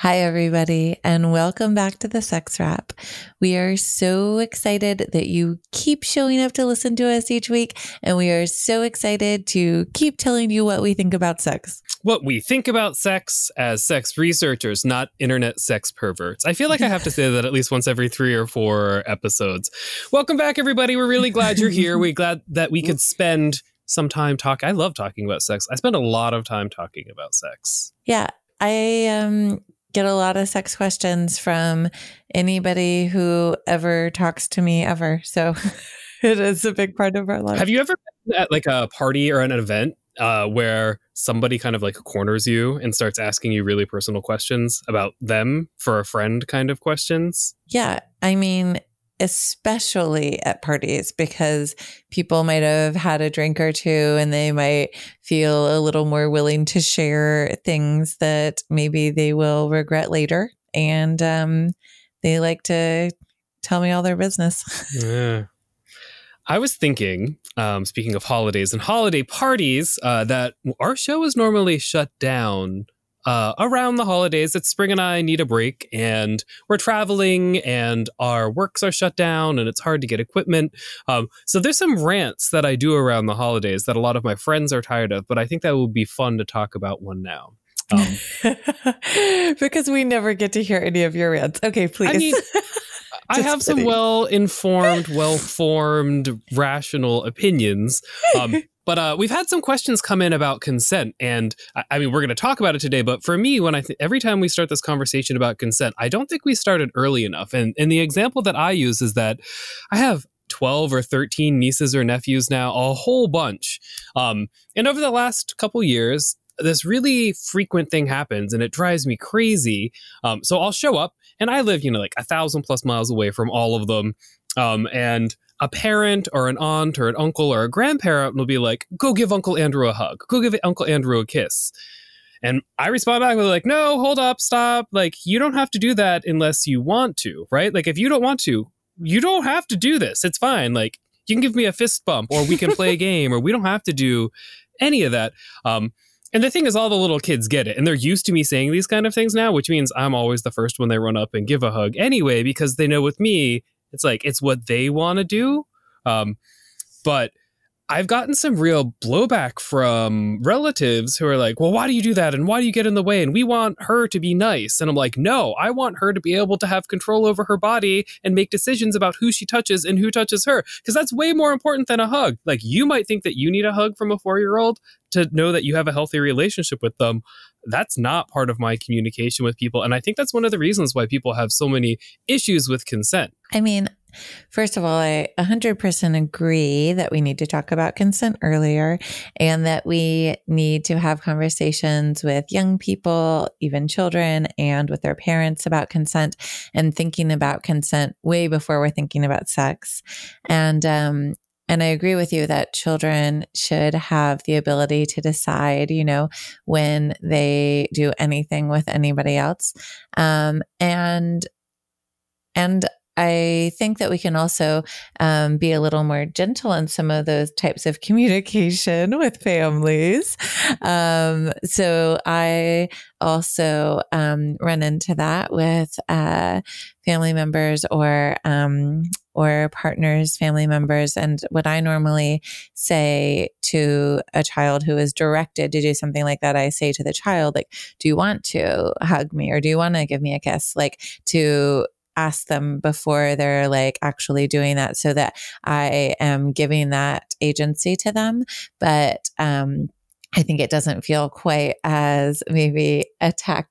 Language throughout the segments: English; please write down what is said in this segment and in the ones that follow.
Hi, everybody, and welcome back to the Sex Wrap. We are so excited that you keep showing up to listen to us each week, and we are so excited to keep telling you what we think about sex. What we think about sex as sex researchers, not internet sex perverts. I feel like I have to say that at least once every three or four episodes. Welcome back, everybody. We're really glad you're here. We're glad that we could spend some time talking. I love talking about sex. I spend a lot of time talking about sex. Yeah. I um get a lot of sex questions from anybody who ever talks to me ever. So it is a big part of our life. Have you ever been at like a party or an event uh, where somebody kind of like corners you and starts asking you really personal questions about them for a friend kind of questions? Yeah. I mean, especially at parties because people might have had a drink or two and they might feel a little more willing to share things that maybe they will regret later. And um, they like to tell me all their business. yeah. I was thinking, um, speaking of holidays and holiday parties, uh, that our show is normally shut down uh, around the holidays that Spring and I need a break and we're traveling and our works are shut down and it's hard to get equipment. Um, so there's some rants that I do around the holidays that a lot of my friends are tired of, but I think that would be fun to talk about one now. Um, because we never get to hear any of your rants. Okay, please. I mean, I have kidding. some well informed, well formed, rational opinions. Um, but uh, we've had some questions come in about consent, and I, I mean, we're going to talk about it today. But for me, when I th- every time we start this conversation about consent, I don't think we started early enough. And and the example that I use is that I have 12 or 13 nieces or nephews now, a whole bunch. Um, and over the last couple years, this really frequent thing happens and it drives me crazy. Um, so I'll show up and I live, you know, like a thousand plus miles away from all of them. Um, and a parent or an aunt or an uncle or a grandparent will be like, go give Uncle Andrew a hug, go give Uncle Andrew a kiss. And I respond back with like, no, hold up, stop. Like, you don't have to do that unless you want to, right? Like, if you don't want to, you don't have to do this. It's fine. Like, you can give me a fist bump or we can play a game or we don't have to do any of that. Um, and the thing is, all the little kids get it. And they're used to me saying these kind of things now, which means I'm always the first when they run up and give a hug anyway, because they know with me, it's like it's what they want to do. Um, but I've gotten some real blowback from relatives who are like, well, why do you do that? And why do you get in the way? And we want her to be nice. And I'm like, no, I want her to be able to have control over her body and make decisions about who she touches and who touches her. Because that's way more important than a hug. Like, you might think that you need a hug from a four year old to know that you have a healthy relationship with them. That's not part of my communication with people. And I think that's one of the reasons why people have so many issues with consent. I mean, First of all, I 100% agree that we need to talk about consent earlier and that we need to have conversations with young people, even children, and with their parents about consent and thinking about consent way before we're thinking about sex. And, um, and I agree with you that children should have the ability to decide, you know, when they do anything with anybody else. Um, and and I think that we can also um, be a little more gentle in some of those types of communication with families. Um, so I also um, run into that with uh, family members or um, or partners, family members. And what I normally say to a child who is directed to do something like that, I say to the child, like, do you want to hug me or do you want to give me a kiss? Like to ask them before they're like actually doing that so that I am giving that agency to them. But um, I think it doesn't feel quite as maybe attack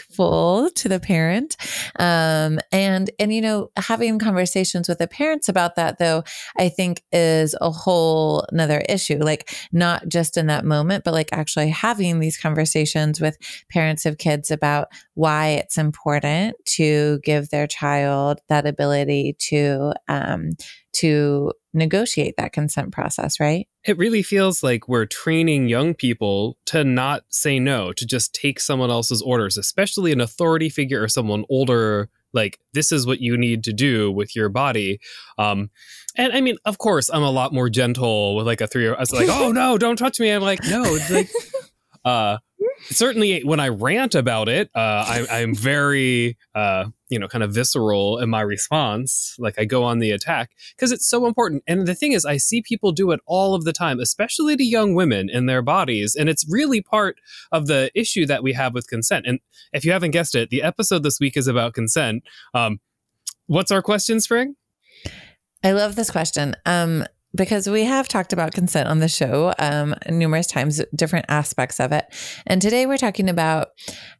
full to the parent. Um, and and you know having conversations with the parents about that though i think is a whole another issue. Like not just in that moment but like actually having these conversations with parents of kids about why it's important to give their child that ability to um, to negotiate that consent process, right? It really feels like we're training young people to not say no, to just take someone else's orders, especially an authority figure or someone older. Like, this is what you need to do with your body. Um, and I mean, of course, I'm a lot more gentle with like a three year I was like, oh no, don't touch me. I'm like, no, it's like, uh, certainly when I rant about it, uh, I, am very, uh, you know, kind of visceral in my response. Like I go on the attack because it's so important. And the thing is, I see people do it all of the time, especially to young women in their bodies. And it's really part of the issue that we have with consent. And if you haven't guessed it, the episode this week is about consent. Um, what's our question, Spring? I love this question. Um, because we have talked about consent on the show um, numerous times, different aspects of it. And today we're talking about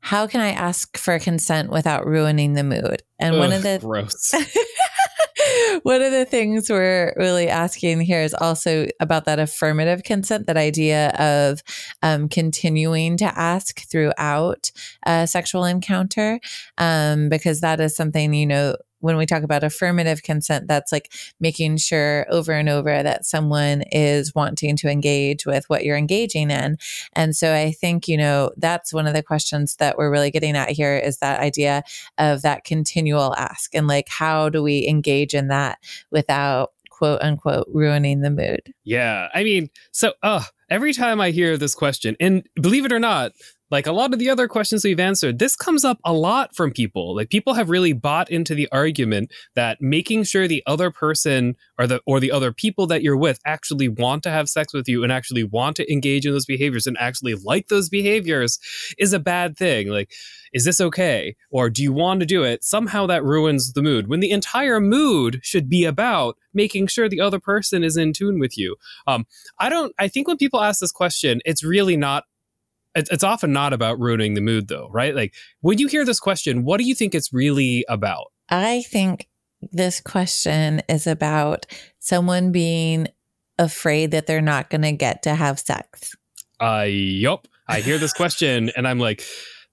how can I ask for consent without ruining the mood? And Ugh, one of the gross. one of the things we're really asking here is also about that affirmative consent, that idea of um, continuing to ask throughout a sexual encounter, um, because that is something you know when we talk about affirmative consent, that's like making sure over and over that someone is wanting to engage with what you're engaging in. And so I think, you know, that's one of the questions that we're really getting at here is that idea of that continual ask and like, how do we engage in that without quote unquote ruining the mood? Yeah. I mean, so, uh, every time I hear this question, and believe it or not, like a lot of the other questions we've answered, this comes up a lot from people. Like people have really bought into the argument that making sure the other person or the or the other people that you're with actually want to have sex with you and actually want to engage in those behaviors and actually like those behaviors is a bad thing. Like is this okay? Or do you want to do it? Somehow that ruins the mood. When the entire mood should be about making sure the other person is in tune with you. Um, I don't. I think when people ask this question, it's really not it's often not about ruining the mood though right? Like when you hear this question what do you think it's really about? I think this question is about someone being afraid that they're not going to get to have sex. Uh yup i hear this question and i'm like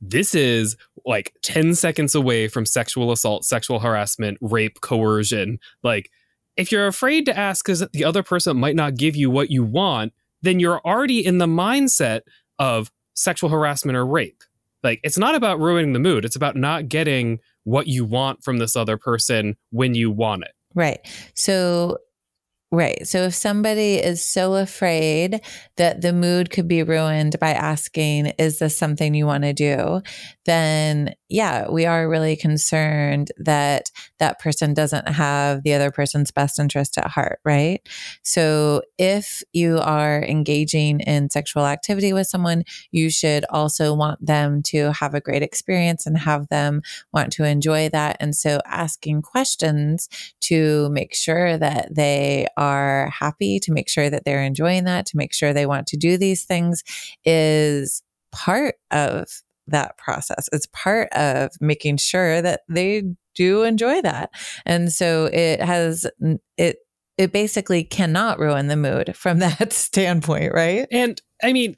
this is like 10 seconds away from sexual assault sexual harassment rape coercion. Like if you're afraid to ask because the other person might not give you what you want then you're already in the mindset of sexual harassment or rape. Like it's not about ruining the mood. It's about not getting what you want from this other person when you want it. Right. So Right. So if somebody is so afraid that the mood could be ruined by asking, is this something you want to do? Then, yeah, we are really concerned that that person doesn't have the other person's best interest at heart. Right. So if you are engaging in sexual activity with someone, you should also want them to have a great experience and have them want to enjoy that. And so asking questions to make sure that they are happy, to make sure that they're enjoying that, to make sure they want to do these things is part of that process. It's part of making sure that they do enjoy that. And so it has, it, it basically cannot ruin the mood from that standpoint, right? And I mean,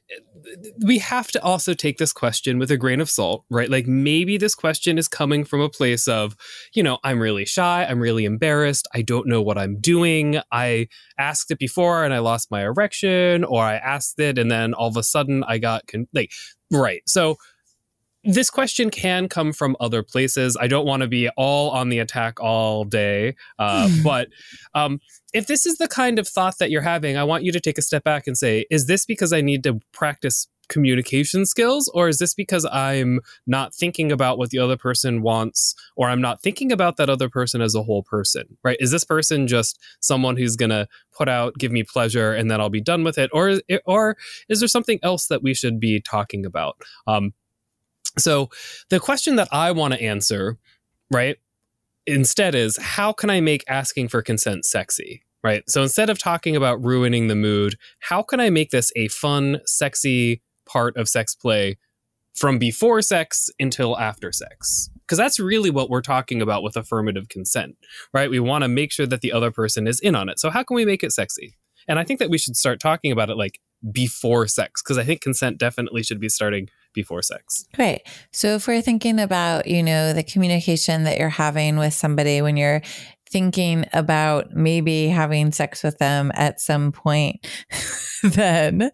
we have to also take this question with a grain of salt, right? Like maybe this question is coming from a place of, you know, I'm really shy, I'm really embarrassed, I don't know what I'm doing. I asked it before and I lost my erection, or I asked it and then all of a sudden I got con- like right. So this question can come from other places. I don't want to be all on the attack all day, uh, but um, if this is the kind of thought that you're having, I want you to take a step back and say, is this because I need to practice communication skills, or is this because I'm not thinking about what the other person wants, or I'm not thinking about that other person as a whole person? Right? Is this person just someone who's gonna put out, give me pleasure, and then I'll be done with it, or or is there something else that we should be talking about? Um, so the question that I want to answer, right, instead is how can I make asking for consent sexy? Right. So instead of talking about ruining the mood, how can I make this a fun, sexy part of sex play from before sex until after sex? Because that's really what we're talking about with affirmative consent, right? We want to make sure that the other person is in on it. So how can we make it sexy? And I think that we should start talking about it like before sex, because I think consent definitely should be starting before sex. Great. So if we're thinking about, you know, the communication that you're having with somebody when you're thinking about maybe having sex with them at some point, then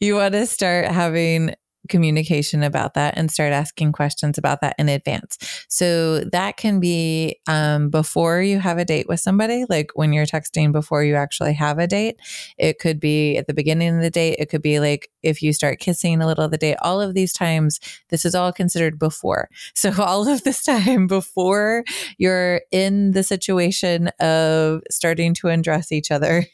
you want to start having communication about that and start asking questions about that in advance. So that can be um, before you have a date with somebody, like when you're texting before you actually have a date. It could be at the beginning of the date. It could be like if you start kissing a little of the date. All of these times, this is all considered before. So all of this time before you're in the situation of starting to undress each other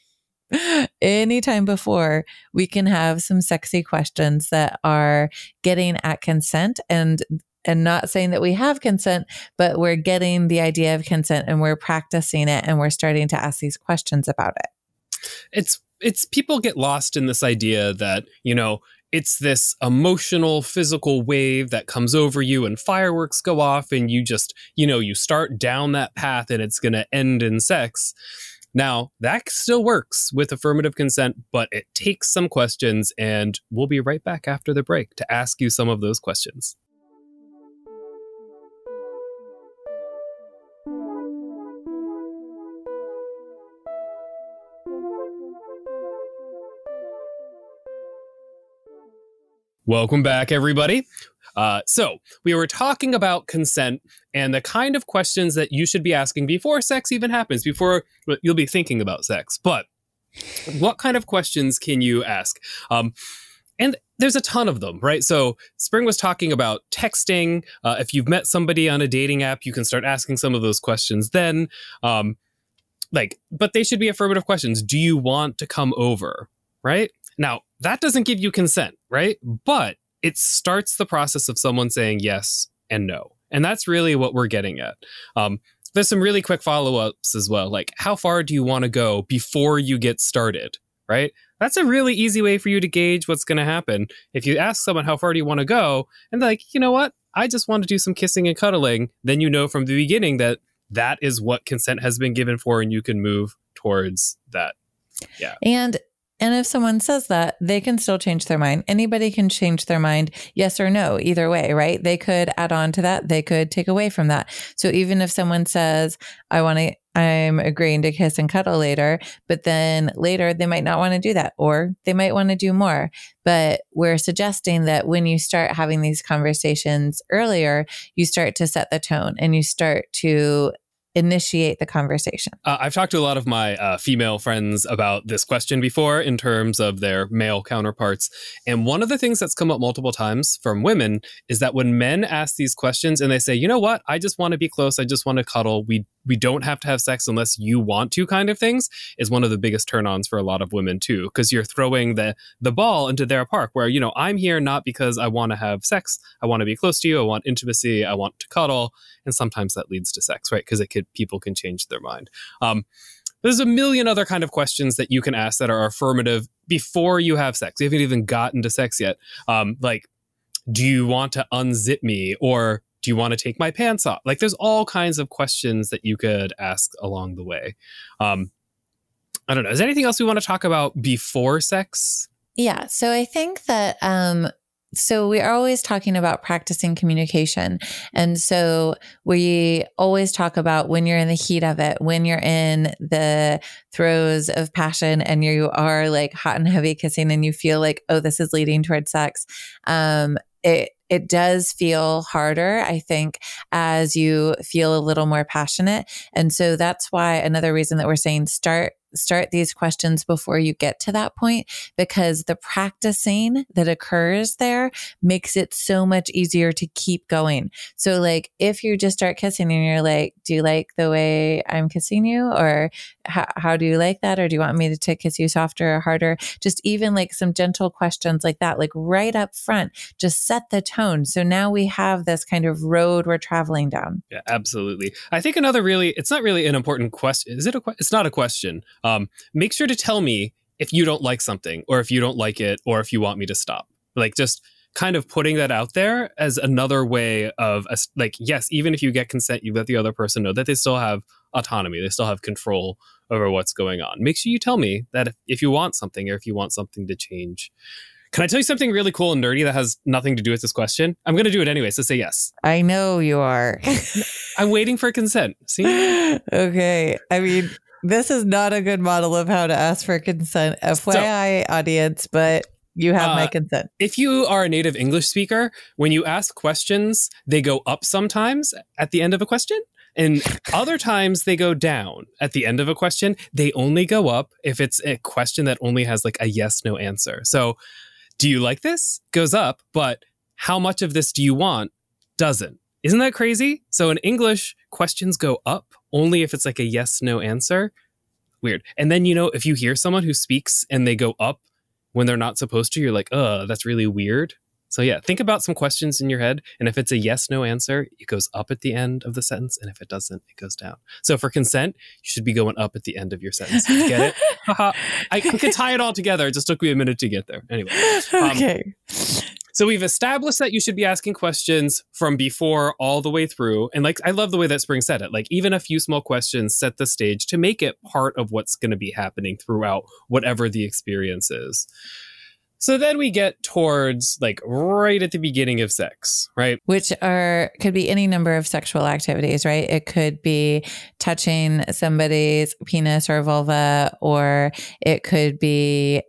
anytime before, we can have some sexy questions that are getting at consent and and not saying that we have consent, but we're getting the idea of consent and we're practicing it and we're starting to ask these questions about it. It's it's people get lost in this idea that, you know, it's this emotional physical wave that comes over you and fireworks go off and you just, you know, you start down that path and it's going to end in sex. Now, that still works with affirmative consent, but it takes some questions, and we'll be right back after the break to ask you some of those questions. Welcome back, everybody. Uh, so, we were talking about consent and the kind of questions that you should be asking before sex even happens, before you'll be thinking about sex. But what kind of questions can you ask? Um, and there's a ton of them, right? So Spring was talking about texting. Uh, if you've met somebody on a dating app, you can start asking some of those questions then. Um, like, but they should be affirmative questions. Do you want to come over? Right now, that doesn't give you consent, right? But it starts the process of someone saying yes and no. And that's really what we're getting at. Um, there's some really quick follow ups as well. Like, how far do you want to go before you get started? Right? That's a really easy way for you to gauge what's going to happen. If you ask someone, how far do you want to go? And like, you know what? I just want to do some kissing and cuddling. Then you know from the beginning that that is what consent has been given for, and you can move towards that. Yeah. And and if someone says that, they can still change their mind. Anybody can change their mind, yes or no, either way, right? They could add on to that, they could take away from that. So even if someone says, I want to, I'm agreeing to kiss and cuddle later, but then later they might not want to do that or they might want to do more. But we're suggesting that when you start having these conversations earlier, you start to set the tone and you start to initiate the conversation? Uh, I've talked to a lot of my uh, female friends about this question before in terms of their male counterparts. And one of the things that's come up multiple times from women is that when men ask these questions and they say, you know what, I just want to be close, I just want to cuddle, we we don't have to have sex unless you want to kind of things is one of the biggest turn-ons for a lot of women too because you're throwing the the ball into their park where you know I'm here not because I want to have sex. I want to be close to you. I want intimacy. I want to cuddle. And sometimes that leads to sex right? Because it could people can change their mind. Um, there's a million other kind of questions that you can ask that are affirmative before you have sex. You haven't even gotten to sex yet. Um, like do you want to unzip me? Or do you want to take my pants off like there's all kinds of questions that you could ask along the way um, i don't know is there anything else we want to talk about before sex yeah so i think that um, so we are always talking about practicing communication. And so we always talk about when you're in the heat of it, when you're in the throes of passion and you are like hot and heavy kissing and you feel like, oh, this is leading towards sex. Um, it it does feel harder, I think, as you feel a little more passionate. And so that's why another reason that we're saying start start these questions before you get to that point because the practicing that occurs there makes it so much easier to keep going. So, like, if you just start kissing and you're like, Do you like the way I'm kissing you? Or how, do you like that? Or do you want me to, to kiss you softer or harder? Just even like some gentle questions like that, like right up front, just set the tone. So now we have this kind of road we're traveling down. Yeah, absolutely. I think another really, it's not really an important question. Is it a, question? it's not a question um, make sure to tell me if you don't like something or if you don't like it or if you want me to stop. Like just kind of putting that out there as another way of like yes even if you get consent you let the other person know that they still have autonomy they still have control over what's going on make sure you tell me that if, if you want something or if you want something to change Can I tell you something really cool and nerdy that has nothing to do with this question? I'm going to do it anyway, so say yes. I know you are. I'm waiting for consent. See? okay. I mean, this is not a good model of how to ask for consent, FYI, so, audience, but you have uh, my consent. If you are a native English speaker, when you ask questions, they go up sometimes at the end of a question. And other times they go down at the end of a question. They only go up if it's a question that only has like a yes no answer. So, do you like this? Goes up, but how much of this do you want? Doesn't. Isn't that crazy? So, in English, questions go up only if it's like a yes no answer. Weird. And then, you know, if you hear someone who speaks and they go up when they're not supposed to, you're like, uh, that's really weird. So yeah, think about some questions in your head, and if it's a yes no answer, it goes up at the end of the sentence, and if it doesn't, it goes down. So for consent, you should be going up at the end of your sentence. Get it? I, I could tie it all together. It just took me a minute to get there. Anyway. Um, okay. So we've established that you should be asking questions from before all the way through. And like I love the way that Spring said it. Like even a few small questions set the stage to make it part of what's going to be happening throughout whatever the experience is. So then we get towards like right at the beginning of sex, right? Which are could be any number of sexual activities, right? It could be touching somebody's penis or vulva, or it could be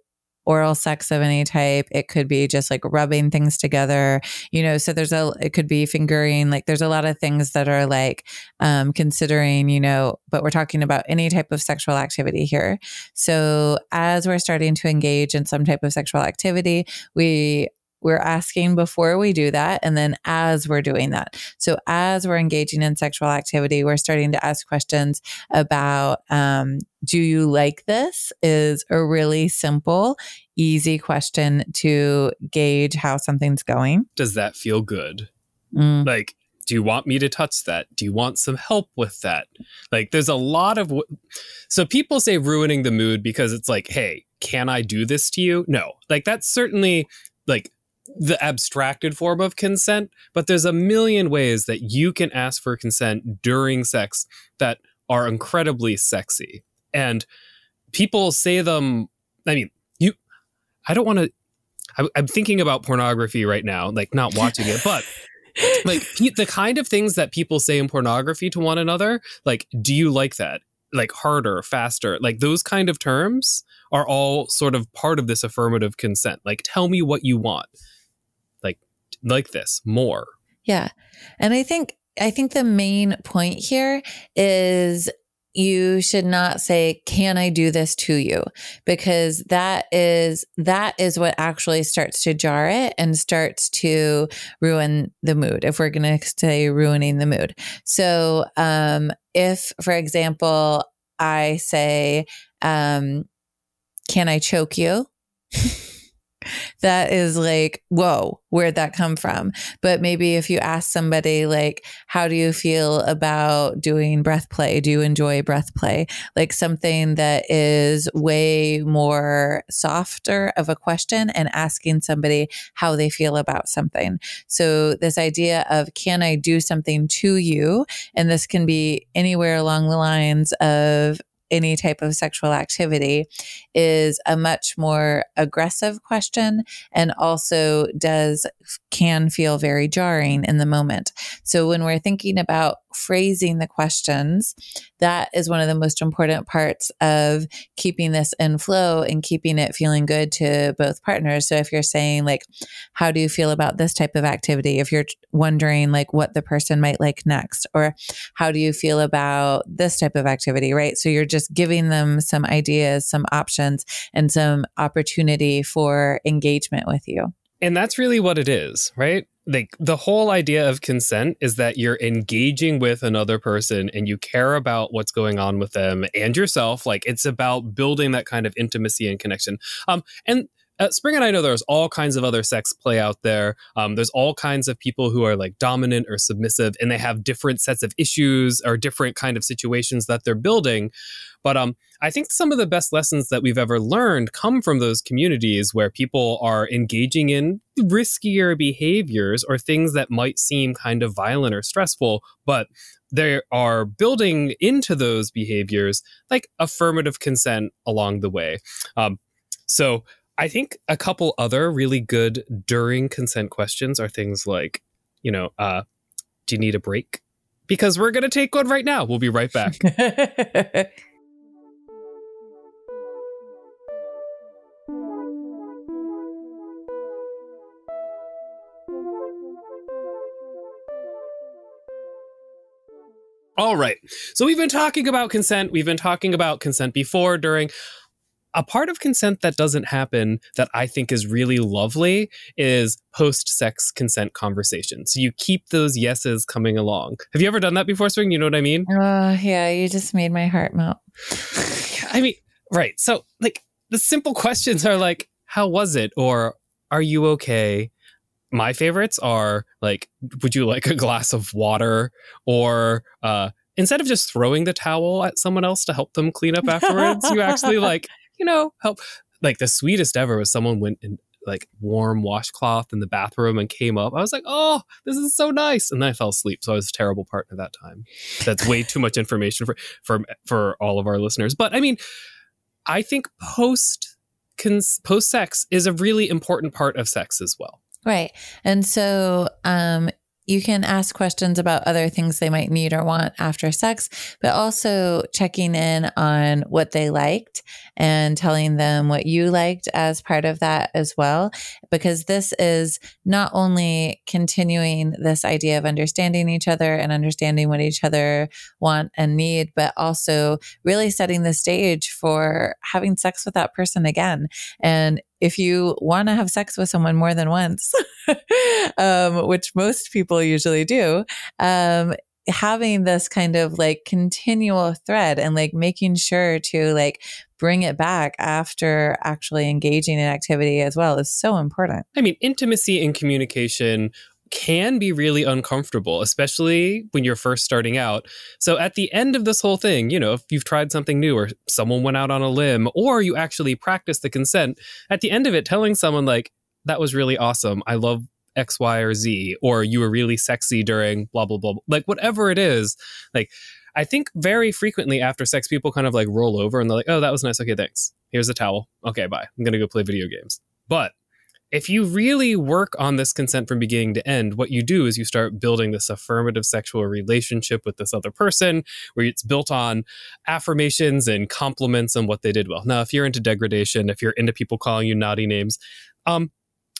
oral sex of any type. It could be just like rubbing things together, you know. So there's a, it could be fingering. Like there's a lot of things that are like um, considering, you know, but we're talking about any type of sexual activity here. So as we're starting to engage in some type of sexual activity, we we're asking before we do that and then as we're doing that. So as we're engaging in sexual activity, we're starting to ask questions about um, do you like this is a really simple, easy question to gauge how something's going. Does that feel good? Mm. Like, do you want me to touch that? Do you want some help with that? Like, there's a lot of. W- so people say ruining the mood because it's like, hey, can I do this to you? No. Like, that's certainly like the abstracted form of consent, but there's a million ways that you can ask for consent during sex that are incredibly sexy. And people say them, I mean, you, I don't want to, I'm thinking about pornography right now, like not watching it, but like the kind of things that people say in pornography to one another, like, do you like that? Like harder, faster, like those kind of terms are all sort of part of this affirmative consent. Like, tell me what you want like this more. Yeah. And I think I think the main point here is you should not say can i do this to you because that is that is what actually starts to jar it and starts to ruin the mood if we're going to say ruining the mood so um if for example i say um can i choke you that is like, whoa, where'd that come from? But maybe if you ask somebody, like, how do you feel about doing breath play? Do you enjoy breath play? Like something that is way more softer of a question and asking somebody how they feel about something. So, this idea of, can I do something to you? And this can be anywhere along the lines of, any type of sexual activity is a much more aggressive question and also does can feel very jarring in the moment. So when we're thinking about phrasing the questions, that is one of the most important parts of keeping this in flow and keeping it feeling good to both partners. So if you're saying like how do you feel about this type of activity? If you're wondering like what the person might like next or how do you feel about this type of activity, right? So you're just giving them some ideas, some options and some opportunity for engagement with you. And that's really what it is, right? Like the whole idea of consent is that you're engaging with another person and you care about what's going on with them and yourself. Like it's about building that kind of intimacy and connection. Um, and uh, Spring and I know there's all kinds of other sex play out there. Um, there's all kinds of people who are like dominant or submissive, and they have different sets of issues or different kind of situations that they're building. But um, I think some of the best lessons that we've ever learned come from those communities where people are engaging in riskier behaviors or things that might seem kind of violent or stressful, but they are building into those behaviors like affirmative consent along the way. Um, so I think a couple other really good during consent questions are things like, you know, uh, do you need a break? Because we're going to take one right now. We'll be right back. All right. So we've been talking about consent. We've been talking about consent before, during. A part of consent that doesn't happen that I think is really lovely is post sex consent conversation. So you keep those yeses coming along. Have you ever done that before, Spring? You know what I mean? Uh, yeah. You just made my heart melt. I mean, right. So, like, the simple questions are like, how was it? Or are you okay? My favorites are like, would you like a glass of water? Or uh, instead of just throwing the towel at someone else to help them clean up afterwards, you actually like, you know, help. Like the sweetest ever was someone went in like warm washcloth in the bathroom and came up. I was like, oh, this is so nice. And then I fell asleep. So I was a terrible partner that time. That's way too much information for for for all of our listeners. But I mean, I think post post sex is a really important part of sex as well. Right. And so um, you can ask questions about other things they might need or want after sex, but also checking in on what they liked and telling them what you liked as part of that as well. Because this is not only continuing this idea of understanding each other and understanding what each other want and need, but also really setting the stage for having sex with that person again. And if you want to have sex with someone more than once, um, which most people usually do, um, having this kind of like continual thread and like making sure to like bring it back after actually engaging in activity as well is so important. I mean, intimacy and communication can be really uncomfortable, especially when you're first starting out. So at the end of this whole thing, you know, if you've tried something new or someone went out on a limb or you actually practice the consent, at the end of it, telling someone like, that was really awesome. I love X, Y, or Z, or you were really sexy during blah, blah, blah, like whatever it is. Like, I think very frequently after sex, people kind of like roll over and they're like, oh, that was nice. Okay, thanks. Here's a towel. Okay, bye. I'm going to go play video games. But if you really work on this consent from beginning to end, what you do is you start building this affirmative sexual relationship with this other person where it's built on affirmations and compliments and what they did well. Now, if you're into degradation, if you're into people calling you naughty names, um,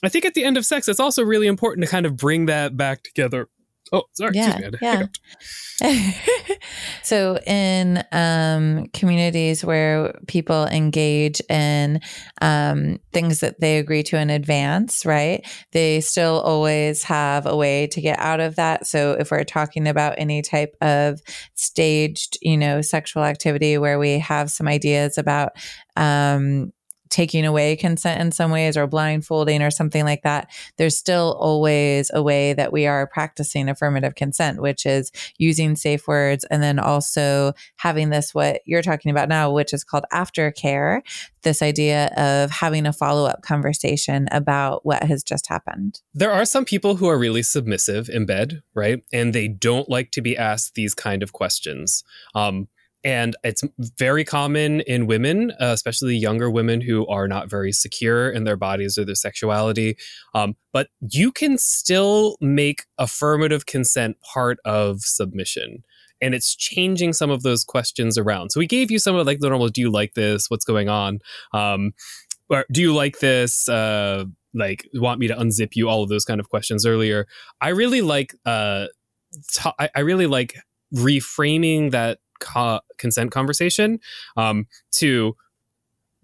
I think at the end of sex, it's also really important to kind of bring that back together Oh, sorry. Yeah, yeah. so, in um, communities where people engage in um, things that they agree to in advance, right? They still always have a way to get out of that. So, if we're talking about any type of staged, you know, sexual activity where we have some ideas about um, taking away consent in some ways or blindfolding or something like that, there's still always a way that we are practicing affirmative consent, which is using safe words and then also having this, what you're talking about now, which is called aftercare, this idea of having a follow up conversation about what has just happened. There are some people who are really submissive in bed, right? And they don't like to be asked these kind of questions. Um, and it's very common in women, uh, especially younger women who are not very secure in their bodies or their sexuality. Um, but you can still make affirmative consent part of submission. And it's changing some of those questions around. So we gave you some of like the normal, do you like this? What's going on? Um, or do you like this? Uh, like want me to unzip you? All of those kind of questions earlier. I really like, uh, really like reframing that co- consent conversation um, to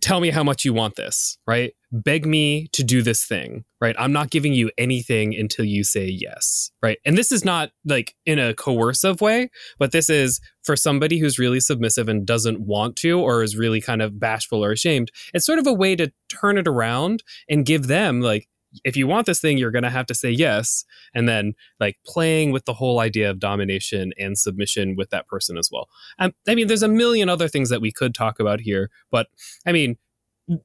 tell me how much you want this, right? Beg me to do this thing, right? I'm not giving you anything until you say yes, right? And this is not like in a coercive way, but this is for somebody who's really submissive and doesn't want to or is really kind of bashful or ashamed. It's sort of a way to turn it around and give them like, if you want this thing, you're going to have to say yes. And then like playing with the whole idea of domination and submission with that person as well. Um, I mean, there's a million other things that we could talk about here, but I mean,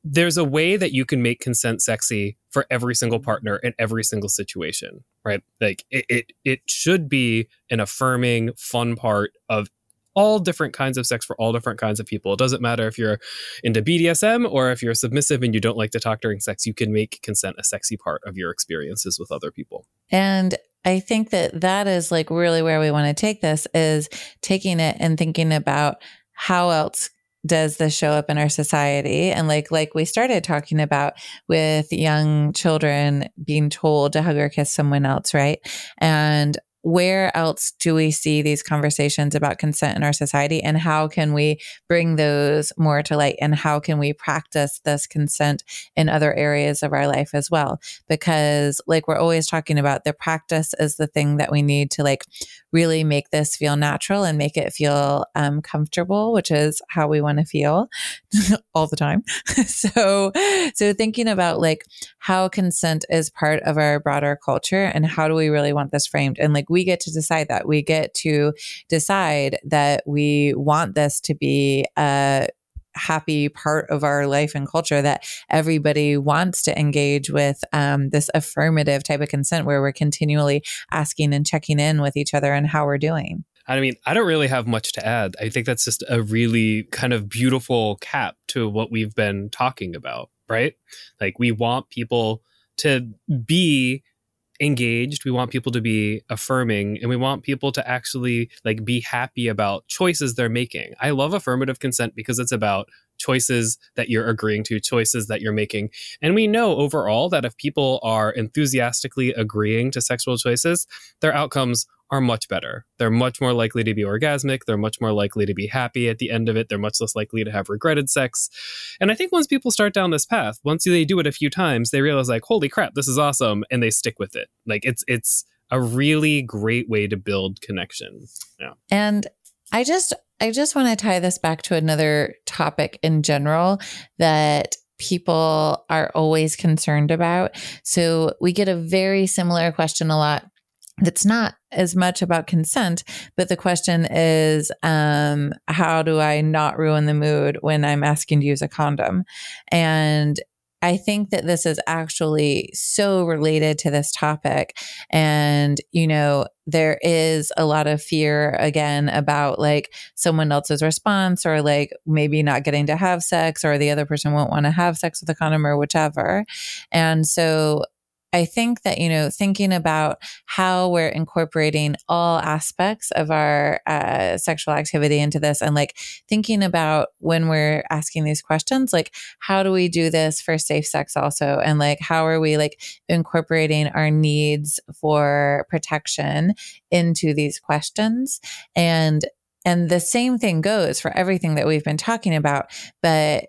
there's a way that you can make consent sexy for every single partner in every single situation, right? Like it, it, it should be an affirming, fun part of all different kinds of sex for all different kinds of people. It doesn't matter if you're into BDSM or if you're submissive and you don't like to talk during sex, you can make consent a sexy part of your experiences with other people. And I think that that is like really where we want to take this is taking it and thinking about how else does this show up in our society and like like we started talking about with young children being told to hug or kiss someone else right and where else do we see these conversations about consent in our society? And how can we bring those more to light? And how can we practice this consent in other areas of our life as well? Because like we're always talking about the practice is the thing that we need to like really make this feel natural and make it feel um, comfortable which is how we want to feel all the time so so thinking about like how consent is part of our broader culture and how do we really want this framed and like we get to decide that. We get to decide that we want this to be a happy part of our life and culture that everybody wants to engage with um, this affirmative type of consent where we're continually asking and checking in with each other and how we're doing. I mean, I don't really have much to add. I think that's just a really kind of beautiful cap to what we've been talking about, right? Like, we want people to be engaged. We want people to be affirming and we want people to actually like be happy about choices they're making. I love affirmative consent because it's about choices that you're agreeing to choices that you're making and we know overall that if people are enthusiastically agreeing to sexual choices their outcomes are much better. They're much more likely to be orgasmic. They're much more likely to be happy at the end of it. They're much less likely to have regretted sex. And I think once people start down this path, once they do it a few times, they realize like, holy crap, this is awesome, and they stick with it. Like it's it's a really great way to build connection. Yeah. And I just I just want to tie this back to another topic in general that people are always concerned about. So we get a very similar question a lot that's not as much about consent, but the question is, um, how do I not ruin the mood when I'm asking to use a condom? And I think that this is actually so related to this topic. And, you know, there is a lot of fear again about like someone else's response or like maybe not getting to have sex or the other person won't want to have sex with a condom or whichever. And so I think that, you know, thinking about how we're incorporating all aspects of our uh, sexual activity into this and like thinking about when we're asking these questions, like, how do we do this for safe sex also? And like, how are we like incorporating our needs for protection into these questions? And and the same thing goes for everything that we've been talking about. But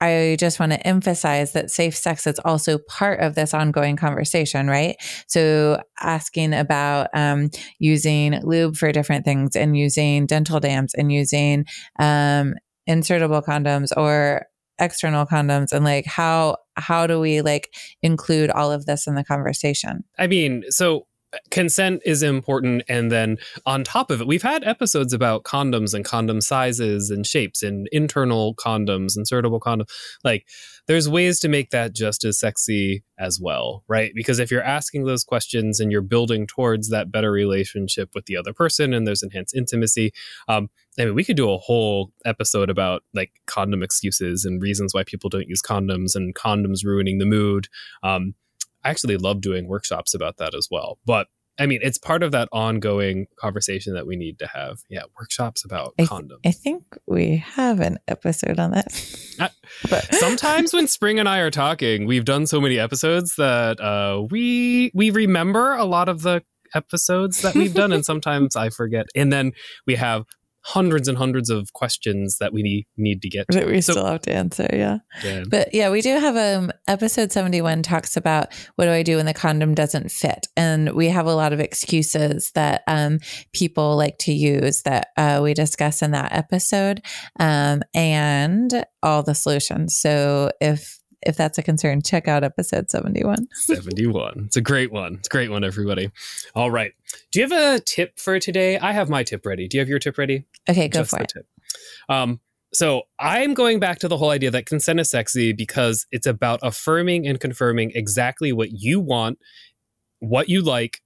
I just want to emphasize that safe sex is also part of this ongoing conversation, right? So asking about um, using lube for different things and using dental dams and using um, insertable condoms or external condoms and like how how do we like include all of this in the conversation i mean so consent is important and then on top of it we've had episodes about condoms and condom sizes and shapes and internal condoms insertable condom like there's ways to make that just as sexy as well right because if you're asking those questions and you're building towards that better relationship with the other person and there's enhanced intimacy um, I mean, we could do a whole episode about like condom excuses and reasons why people don't use condoms and condoms ruining the mood. Um, I actually love doing workshops about that as well. But I mean, it's part of that ongoing conversation that we need to have. Yeah, workshops about I th- condoms. I think we have an episode on that. but sometimes when Spring and I are talking, we've done so many episodes that uh, we we remember a lot of the episodes that we've done, and sometimes I forget. And then we have hundreds and hundreds of questions that we need to get to. that we so, still have to answer yeah. yeah but yeah we do have um episode 71 talks about what do i do when the condom doesn't fit and we have a lot of excuses that um people like to use that uh, we discuss in that episode um and all the solutions so if if that's a concern, check out episode 71. 71. It's a great one. It's a great one, everybody. All right. Do you have a tip for today? I have my tip ready. Do you have your tip ready? Okay, go Just for it. Tip. Um, so I'm going back to the whole idea that consent is sexy because it's about affirming and confirming exactly what you want, what you like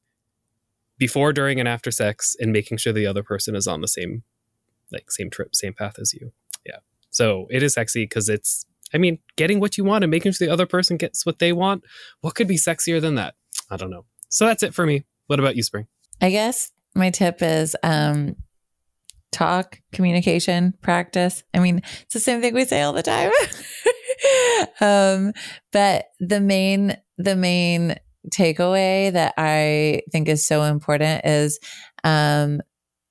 before, during, and after sex, and making sure the other person is on the same like same trip, same path as you. Yeah. So it is sexy because it's, I mean, getting what you want and making sure the other person gets what they want. What could be sexier than that? I don't know. So that's it for me. What about you, Spring? I guess my tip is um, talk, communication, practice. I mean, it's the same thing we say all the time. um, but the main, the main takeaway that I think is so important is um,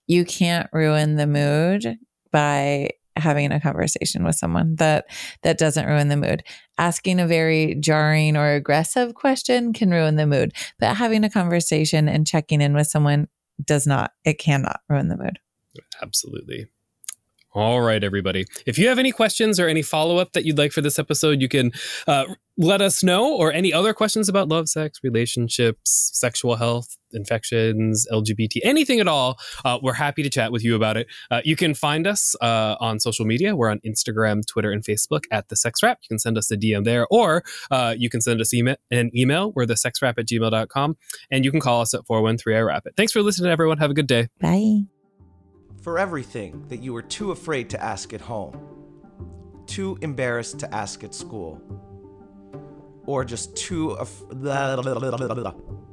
you can't ruin the mood by having a conversation with someone that that doesn't ruin the mood. Asking a very jarring or aggressive question can ruin the mood but having a conversation and checking in with someone does not it cannot ruin the mood. Absolutely. All right, everybody. If you have any questions or any follow up that you'd like for this episode, you can uh, let us know, or any other questions about love, sex, relationships, sexual health, infections, LGBT, anything at all. Uh, we're happy to chat with you about it. Uh, you can find us uh, on social media. We're on Instagram, Twitter, and Facebook at The Sex Wrap. You can send us a DM there, or uh, you can send us email, an email. We're the sexwrap at gmail.com, and you can call us at 413 I Wrap It. Thanks for listening, everyone. Have a good day. Bye for everything that you were too afraid to ask at home, too embarrassed to ask at school, or just too. Af-